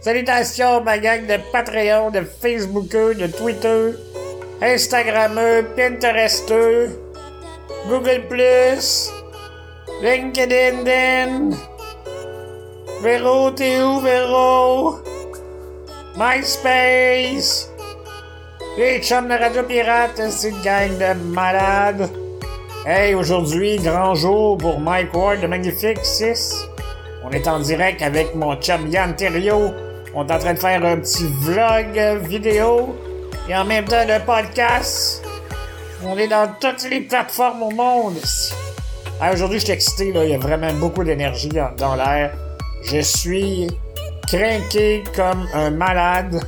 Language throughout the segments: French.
Salutations, ma gang de Patreon, de Facebookeux, de Twitter, Instagrammeux, Pinteresteux, Google+, LinkedIn, Véro, t'es où? MySpace! Les chums de Radio Pirate, c'est une gang de malades. Hey, aujourd'hui, grand jour pour Mike Ward de Magnifique 6. On est en direct avec mon chum Yann Thériault. On est en train de faire un petit vlog vidéo et en même temps le podcast. On est dans toutes les plateformes au monde. Ah, aujourd'hui, je suis excité, là. il y a vraiment beaucoup d'énergie dans l'air. Je suis craqué comme un malade.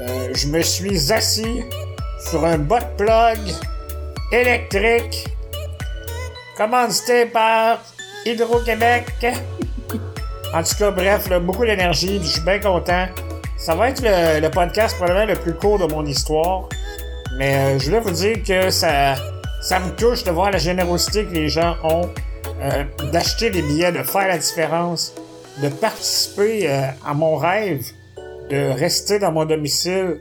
Euh, je me suis assis sur un bot plug électrique commandité par Hydro-Québec. En tout cas, bref, beaucoup d'énergie, je suis bien content. Ça va être le, podcast probablement le plus court de mon histoire. Mais euh, je voulais vous dire que ça, ça me touche de voir la générosité que les gens ont euh, d'acheter des billets, de faire la différence, de participer euh, à mon rêve, de rester dans mon domicile.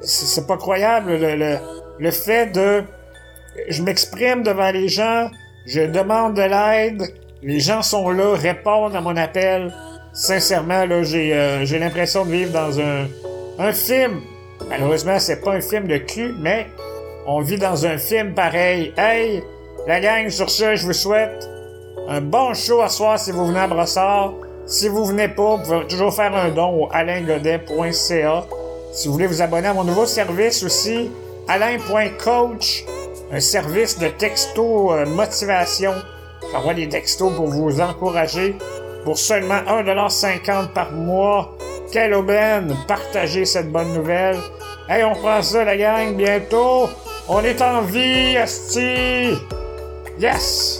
C'est pas croyable le, le, le fait de... Je m'exprime devant les gens, je demande de l'aide, les gens sont là, répondent à mon appel. Sincèrement, là, j'ai, euh, j'ai l'impression de vivre dans un, un film. Malheureusement, c'est pas un film de cul, mais on vit dans un film pareil. Hey, la gang, sur ce, je vous souhaite un bon show à soir si vous venez à Brossard. Si vous venez pas, vous pouvez toujours faire un don au alaingodet.ca. Si vous voulez vous abonner à mon nouveau service aussi, alain.coach, un service de texto euh, motivation J'envoie des textos pour vous encourager pour seulement 1,50$ par mois. Quelle aubaine! Partagez cette bonne nouvelle. Hey, on prend ça, la gang, bientôt! On est en vie, Asti! Yes!